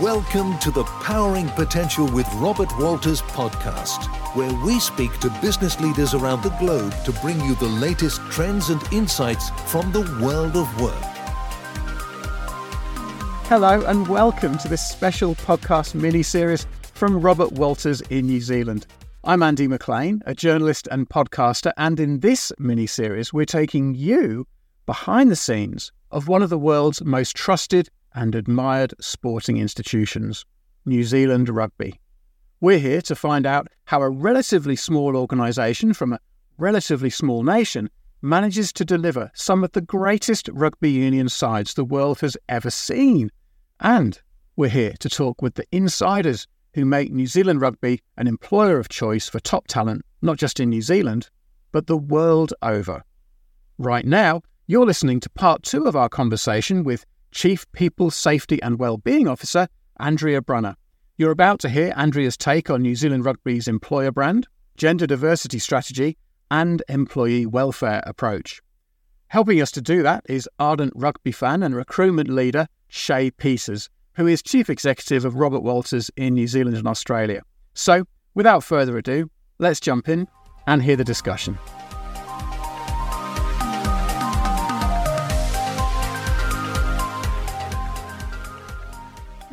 Welcome to the Powering Potential with Robert Walters podcast, where we speak to business leaders around the globe to bring you the latest trends and insights from the world of work. Hello, and welcome to this special podcast mini series from Robert Walters in New Zealand. I'm Andy McLean, a journalist and podcaster, and in this mini series, we're taking you behind the scenes of one of the world's most trusted and admired sporting institutions, New Zealand Rugby. We're here to find out how a relatively small organisation from a relatively small nation manages to deliver some of the greatest rugby union sides the world has ever seen. And we're here to talk with the insiders who make New Zealand Rugby an employer of choice for top talent, not just in New Zealand, but the world over. Right now, you're listening to part two of our conversation with Chief People Safety and Wellbeing Officer Andrea Brunner. You're about to hear Andrea's take on New Zealand Rugby's employer brand, gender diversity strategy, and employee welfare approach. Helping us to do that is ardent rugby fan and recruitment leader Shay Peters, who is Chief Executive of Robert Walters in New Zealand and Australia. So, without further ado, let's jump in and hear the discussion.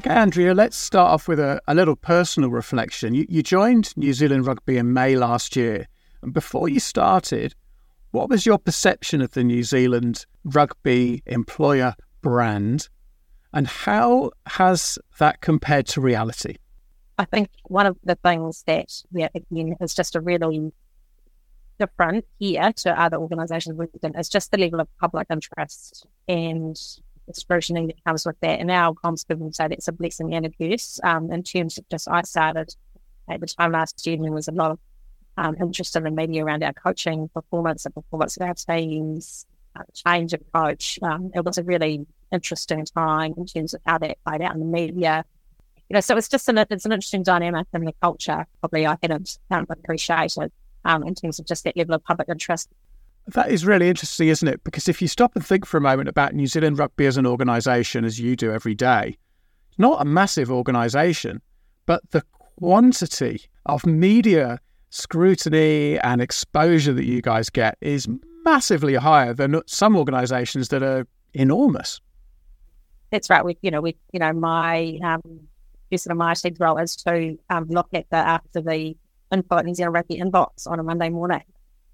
Okay, Andrea, let's start off with a, a little personal reflection. You, you joined New Zealand Rugby in May last year. And before you started, what was your perception of the New Zealand Rugby employer brand? And how has that compared to reality? I think one of the things that, yeah, again, is just a really different here to other organisations within is just the level of public interest and scrutiny that comes with that. And our comms people say that's a blessing and a curse. Um, in terms of just, I started at the time last year, and there was a lot of um, interest in the media around our coaching performance and performance of our teams, uh, change of coach. Um, it was a really interesting time in terms of how that played out in the media. You know, so it's just an it's an interesting dynamic in the culture. Probably I hadn't um, appreciated um, in terms of just that level of public interest. That is really interesting, isn't it? Because if you stop and think for a moment about New Zealand Rugby as an organisation, as you do every day, not a massive organisation, but the quantity of media scrutiny and exposure that you guys get is massively higher than some organisations that are enormous. That's right. We, you know, we, you know, my um, person of my team's role is to um, look at the after the info New Zealand Rugby inbox on a Monday morning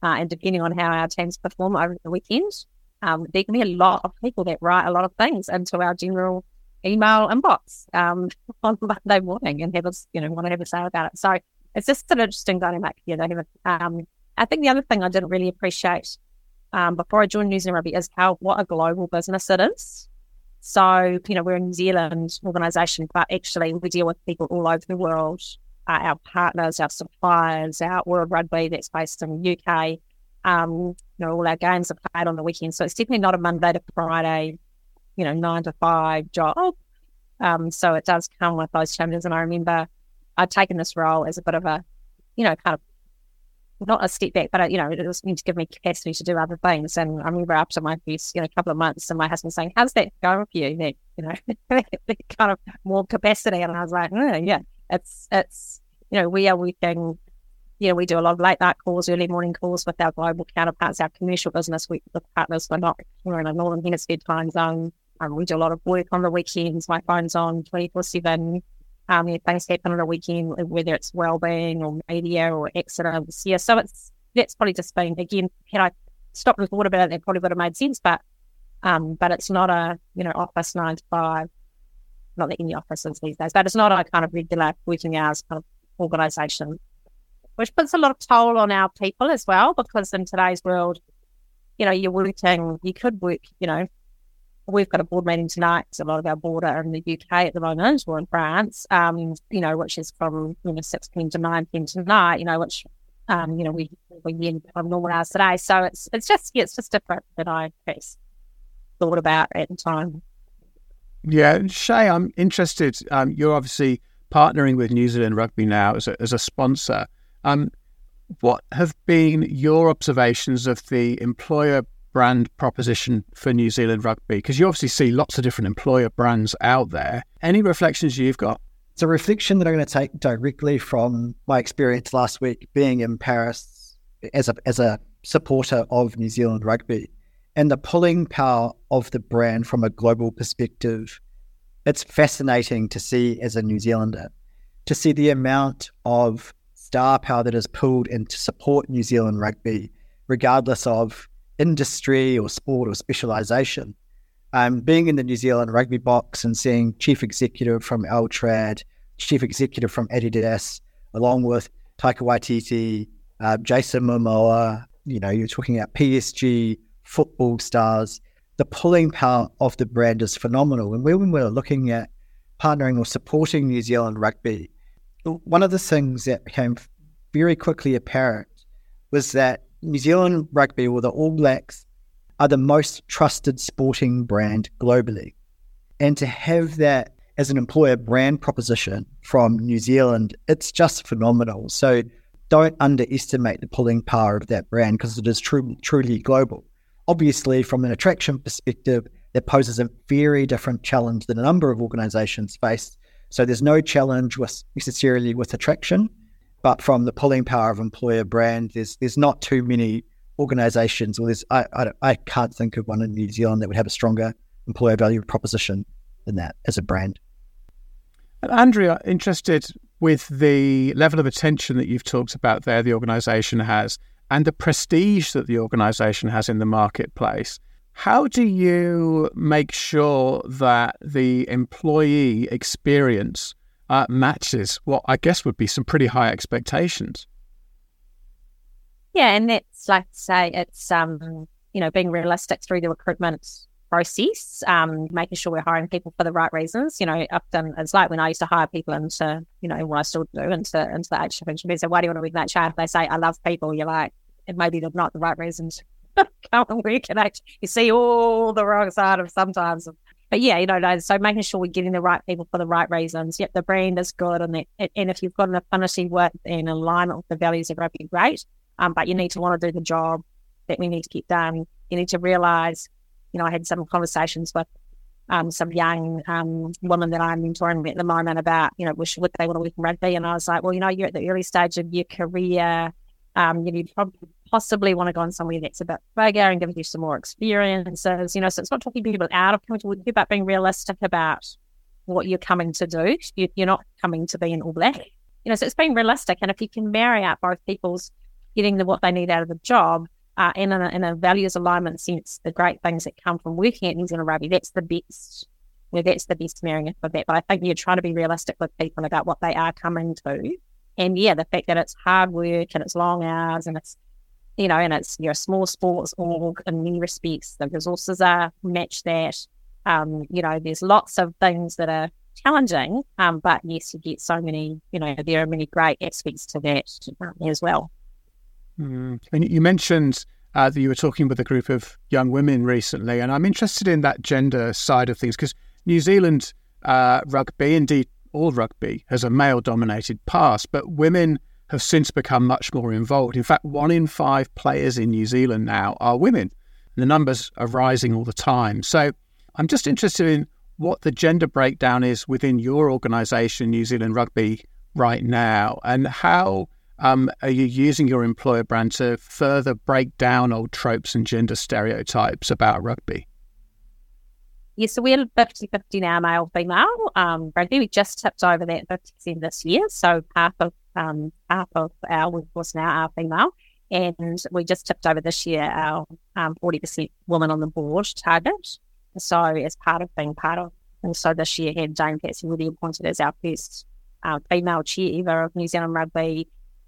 uh, and depending on how our teams perform over the weekend, um, there can be a lot of people that write a lot of things into our general email inbox um, on Monday morning and have us, you know, want to have a say about it. So it's just an interesting dynamic. You know, um, I think the other thing I didn't really appreciate um, before I joined New Zealand Rugby is how what a global business it is. So, you know, we're a New Zealand organisation, but actually we deal with people all over the world uh, our partners, our suppliers, our World Rugby that's based in the UK. Um, you know, all our games are played on the weekend. So it's definitely not a Monday to Friday, you know, nine to five job. Um, so it does come with those challenges. And I remember I'd taken this role as a bit of a, you know, kind of not a step back, but uh, you know, it was meant to give me capacity to do other things. And I remember after my first, you know, couple of months, and my husband saying, "How's that going for you?" That you know, kind of more capacity, and I was like, oh, "Yeah, it's it's you know we are working you know we do a lot of late night calls early morning calls with our global counterparts our commercial business we with partners we're not we're in a northern hemisphere time zone. Um, we do a lot of work on the weekends my phone's on 24 7 um, things happen on a weekend whether it's well-being or media or accidents yeah so it's that's probably just been again had I stopped and thought about it that probably would have made sense but um, but it's not a you know office nine to five not that any offices these days, but it's not a kind of regular working hours kind of organisation, which puts a lot of toll on our people as well. Because in today's world, you know, you're working, you could work, you know, we've got a board meeting tonight. So a lot of our board are in the UK at the moment, or in France, um, you know, which is from you know six p.m. to nine p.m. tonight. You know, which um, you know we we end on normal hours today. So it's it's just yeah, it's just different than I first thought about at the time. Yeah, Shay, I'm interested. Um, you're obviously partnering with New Zealand Rugby now as a, as a sponsor. Um, what have been your observations of the employer brand proposition for New Zealand rugby? Because you obviously see lots of different employer brands out there. Any reflections you've got? It's a reflection that I'm going to take directly from my experience last week being in Paris as a as a supporter of New Zealand rugby and the pulling power of the brand from a global perspective. It's fascinating to see as a New Zealander to see the amount of star power that is pulled in to support New Zealand rugby, regardless of industry or sport or specialisation. Um, being in the New Zealand rugby box and seeing chief executive from Altrad, chief executive from Adidas, along with Taika Waititi, uh, Jason Momoa, you know, you're talking about PSG, football stars. The pulling power of the brand is phenomenal. And when we're looking at partnering or supporting New Zealand rugby, one of the things that became very quickly apparent was that New Zealand rugby or the All Blacks are the most trusted sporting brand globally. And to have that as an employer brand proposition from New Zealand, it's just phenomenal. So don't underestimate the pulling power of that brand because it is truly, truly global. Obviously, from an attraction perspective, that poses a very different challenge than a number of organizations face so there's no challenge with necessarily with attraction, but from the pulling power of employer brand, there's there's not too many organisations, or there's I, I, I can't think of one in New Zealand that would have a stronger employer value proposition than that as a brand. Andrea, interested with the level of attention that you've talked about there, the organisation has, and the prestige that the organisation has in the marketplace. How do you make sure that the employee experience uh, matches what I guess would be some pretty high expectations? Yeah, and that's like say it's um you know being realistic through the recruitment process, um, making sure we're hiring people for the right reasons. You know, often it's like when I used to hire people into, you know, what I still do into into the HR function. So why do you want to be in HR? They say I love people. You're like, it maybe they're not the right reasons come and work and actually you see all the wrong side of sometimes. But yeah, you know, so making sure we're getting the right people for the right reasons. Yep, the brand is good, and and if you've got an affinity with and alignment with the values of rugby, great. Um, but you need to want to do the job that we need to get done. You need to realize, you know, I had some conversations with um, some young um, women that I'm mentoring at the moment about, you know, wish would they want to work in rugby, and I was like, well, you know, you're at the early stage of your career. Um, you know, you probably possibly want to go on somewhere that's a bit bigger and give you some more experiences. You know, so it's not talking people out of coming to work but being realistic about what you're coming to do. You, are not coming to be an All Black. You know, so it's being realistic. And if you can marry up both people's getting the, what they need out of the job uh, and in a, in a values alignment sense, the great things that come from working at New Zealand Rugby, that's the best. You know, that's the best marrying for that. But I think you're trying to be realistic with people about what they are coming to. And yeah, the fact that it's hard work and it's long hours and it's you know, and it's you're a small sports org in many respects. The resources are match that. Um, you know, there's lots of things that are challenging, um, but yes, you get so many. You know, there are many great aspects to that as well. Mm. And you mentioned uh, that you were talking with a group of young women recently, and I'm interested in that gender side of things because New Zealand uh, rugby, indeed all rugby, has a male-dominated past, but women have since become much more involved. In fact, one in five players in New Zealand now are women. The numbers are rising all the time. So I'm just interested in what the gender breakdown is within your organisation, New Zealand Rugby, right now, and how um, are you using your employer brand to further break down old tropes and gender stereotypes about rugby? Yeah, so we're 50 50 now, male female. Um, rugby, we just tipped over that 50% this year. So half of um, half of our workforce now are female. And we just tipped over this year our um, 40% women on the board target. So, as part of being part of, and so this year had Dame Patsy Reddy appointed as our first uh, female chair ever of New Zealand Rugby.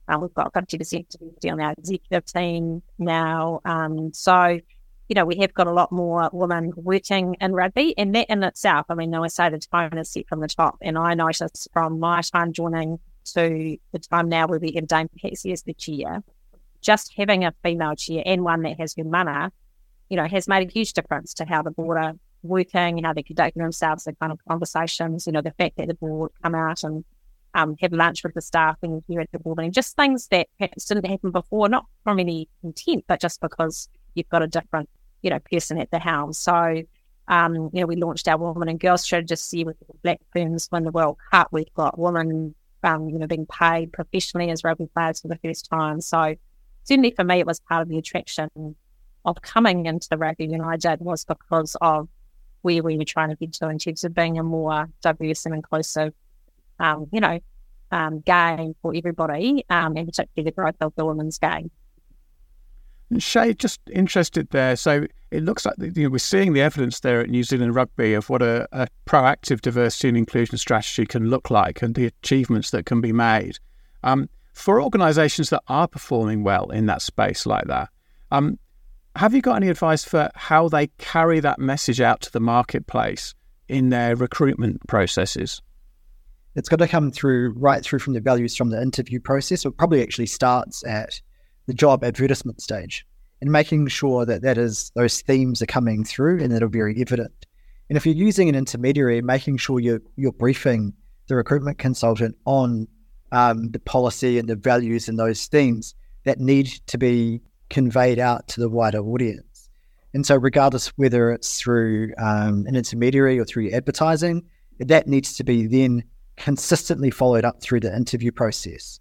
Uh, we've got a 50% on our executive team now. Um, so, you know, we have got a lot more women working in rugby, and that in itself, I mean, I say the tone is set from the top. And I noticed from my time joining to the time now where we have Dame Patsy as the chair, just having a female chair and one that has her mana, you know, has made a huge difference to how the board are working, how they're conducting themselves, the kind of conversations, you know, the fact that the board come out and um, have lunch with the staff and here at the board meeting, just things that perhaps didn't happen before, not from any intent, but just because you've got a different you know, person at the helm. So, um, you know, we launched our women and girls strategy with the Black Ferns win the World Cup. We've got women, um, you know, being paid professionally as rugby players for the first time. So, certainly for me, it was part of the attraction of coming into the Rugby United was because of where we were trying to get to in terms of being a more diverse and inclusive, um, you know, um, game for everybody, um, and particularly the growth of the women's game. Shay, just interested there. So it looks like you know, we're seeing the evidence there at New Zealand Rugby of what a, a, proactive diversity and inclusion strategy can look like and the achievements that can be made. Um, for organisations that are performing well in that space like that, um, have you got any advice for how they carry that message out to the marketplace in their recruitment processes? It's got to come through right through from the values from the interview process. It probably actually starts at the job advertisement stage and making sure that that is those themes are coming through and that are very evident. And if you're using an intermediary, making sure you're you're briefing the recruitment consultant on um, the policy and the values and those themes that need to be conveyed out to the wider audience. And so, regardless whether it's through um, an intermediary or through advertising, that needs to be then consistently followed up through the interview process.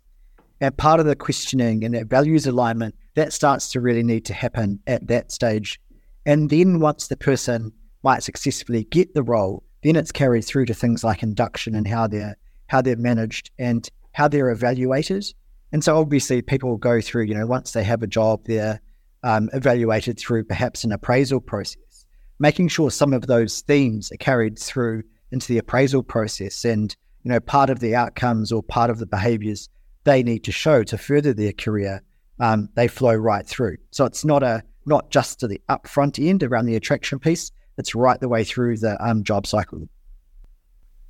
And part of the questioning and that values alignment, that starts to really need to happen at that stage. And then once the person might successfully get the role, then it's carried through to things like induction and how they're how they're managed and how they're evaluated. And so obviously people go through, you know, once they have a job, they're um, evaluated through perhaps an appraisal process, making sure some of those themes are carried through into the appraisal process and, you know, part of the outcomes or part of the behaviors they need to show to further their career, um, they flow right through. So it's not a not just to the upfront end around the attraction piece; it's right the way through the um, job cycle.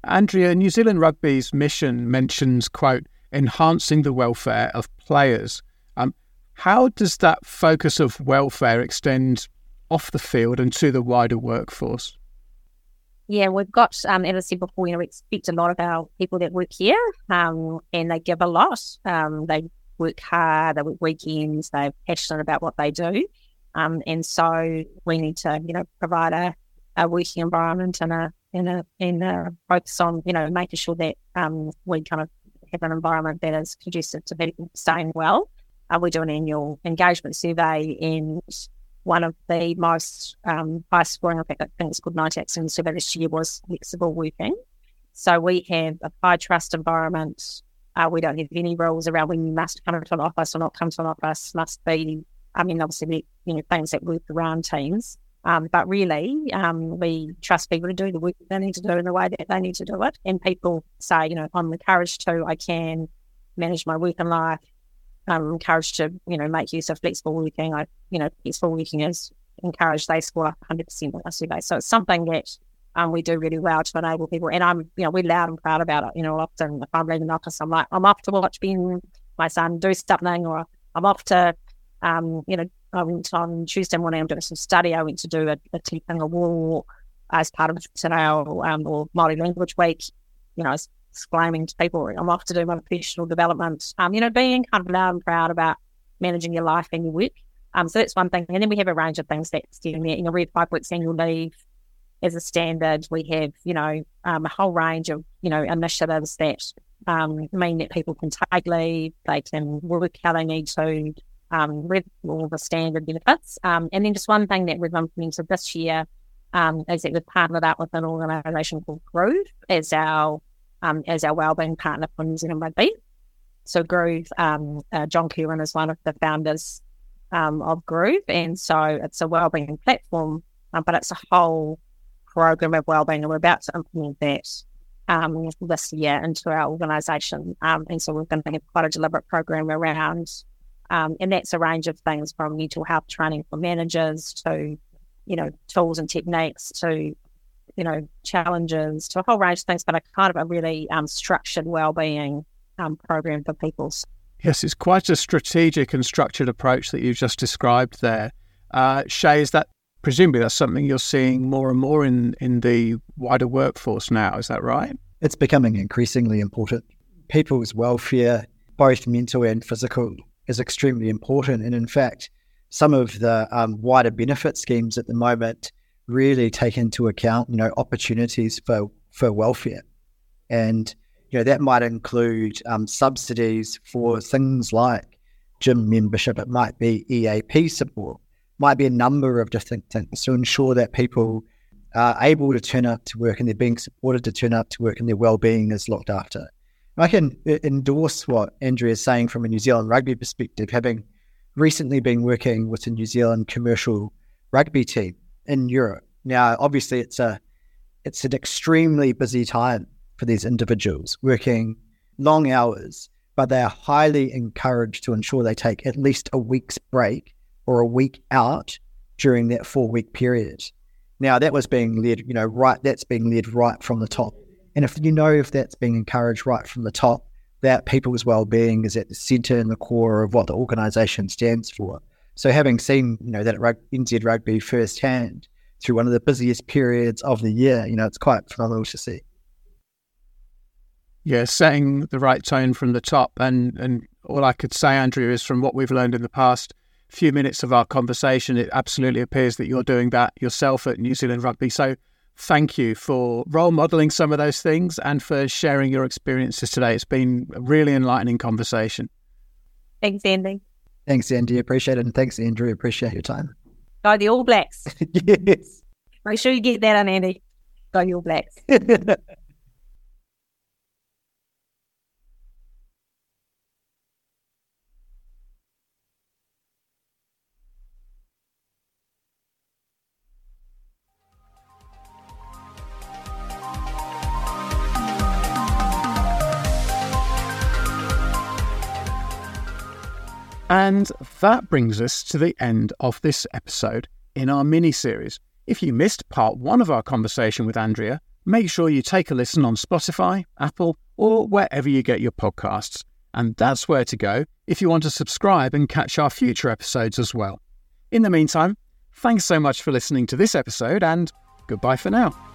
Andrea, New Zealand Rugby's mission mentions quote enhancing the welfare of players. Um, how does that focus of welfare extend off the field and to the wider workforce? Yeah, we've got, um, as I said before, you know, we expect a lot of our people that work here, um, and they give a lot. Um, they work hard, they work weekends, they're passionate about what they do. Um, and so we need to, you know, provide a, a working environment and a, and a, and a focus on, you know, making sure that um, we kind of have an environment that is conducive to staying well. Uh, we do an annual engagement survey and one of the most um, high scoring, I think, I think it's called 98 survey this year was flexible working. So we have a high trust environment. Uh, we don't have any rules around when you must come to an office or not come to an office. Must be, I mean, obviously, you know, things that work around teams. Um, but really, um, we trust people to do the work they need to do in the way that they need to do it. And people say, you know, I'm encouraged to, I can manage my work and life um, encouraged to, you know, make use of flexible working. I, you know, flexible working is encouraged. They score 100% on a survey. So it's something that um, we do really well to enable people. And I'm, you know, we're loud and proud about it. You know, often if I'm leaving the office, I'm like, I'm off to watch Ben, my son, do something, or I'm off to, um, you know, I went on Tuesday morning, I'm doing some study. I went to do a, a teaching a walk as part of our um, or Māori language week. You know, exclaiming to people, I'm off to do my professional development. Um, you know, being kind of loud and proud about managing your life and your work. Um, so that's one thing. And then we have a range of things that's getting there. You know, we have five weeks annual leave as a standard. We have, you know, um, a whole range of, you know, initiatives that um, mean that people can take leave, they can work how they need to, um, with all the standard benefits. Um, and then just one thing that we've implemented this year um, is that we've partnered up with an organisation called Groov as our um, as our wellbeing partner for New Zealand Rugby. So Groov, um, uh, John Kirwan is one of the founders um, of Groov, and so it's a wellbeing platform, um, but it's a whole program of wellbeing, and we're about to implement that um, this year into our organisation. Um, and so we're going to have quite a deliberate program around, and that's a range of things from mental health training for managers to, you know, tools and techniques to you know, challenges to a whole range of things, but a kind of a really um, structured well-being um, program for people. Yes, it's quite a strategic and structured approach that you've just described there. Uh, Shay, is that presumably that's something you're seeing more and more in, in the wider workforce now? Is that right? It's becoming increasingly important. People's welfare, both mental and physical, is extremely important. And in fact, some of the um, wider benefit schemes at the moment really take into account, you know, opportunities for for welfare, and you know that might include um, subsidies for things like gym membership. It might be EAP support, might be a number of different things to ensure that people are able to turn up to work and they're being supported to turn up to work and their well-being is looked after. I can endorse what Andrea is saying from a New Zealand rugby perspective, having recently been working with a New Zealand commercial rugby team in Europe. Now, obviously, it's a it's an extremely busy time for these individuals working long hours, but they are highly encouraged to ensure they take at least a week's break or a week out during that four week period. Now, that was being led, you know, right, that's being led right from the top. And if you know if that's being encouraged right from the top, that people's well-being is at the centre and the core of what the organisation stands for. So having seen, you know, that at NZ Rugby firsthand through one of the busiest periods of the year, you know, it's quite phenomenal to see. Yeah, setting the right tone from the top. And, and all I could say, Andrew, is from what we've learned in the past few minutes of our conversation, it absolutely appears that you're doing that yourself at New Zealand Rugby. So thank you for role modeling some of those things and for sharing your experiences today. It's been a really enlightening conversation. Thanks, Andy. Thanks, Andy. Appreciate it. And thanks, Andrew. Appreciate your time. Go the All Blacks. yes. Make sure you get that on, Andy. Go the All Blacks. And that brings us to the end of this episode in our mini series. If you missed part one of our conversation with Andrea, make sure you take a listen on Spotify, Apple, or wherever you get your podcasts. And that's where to go if you want to subscribe and catch our future episodes as well. In the meantime, thanks so much for listening to this episode and goodbye for now.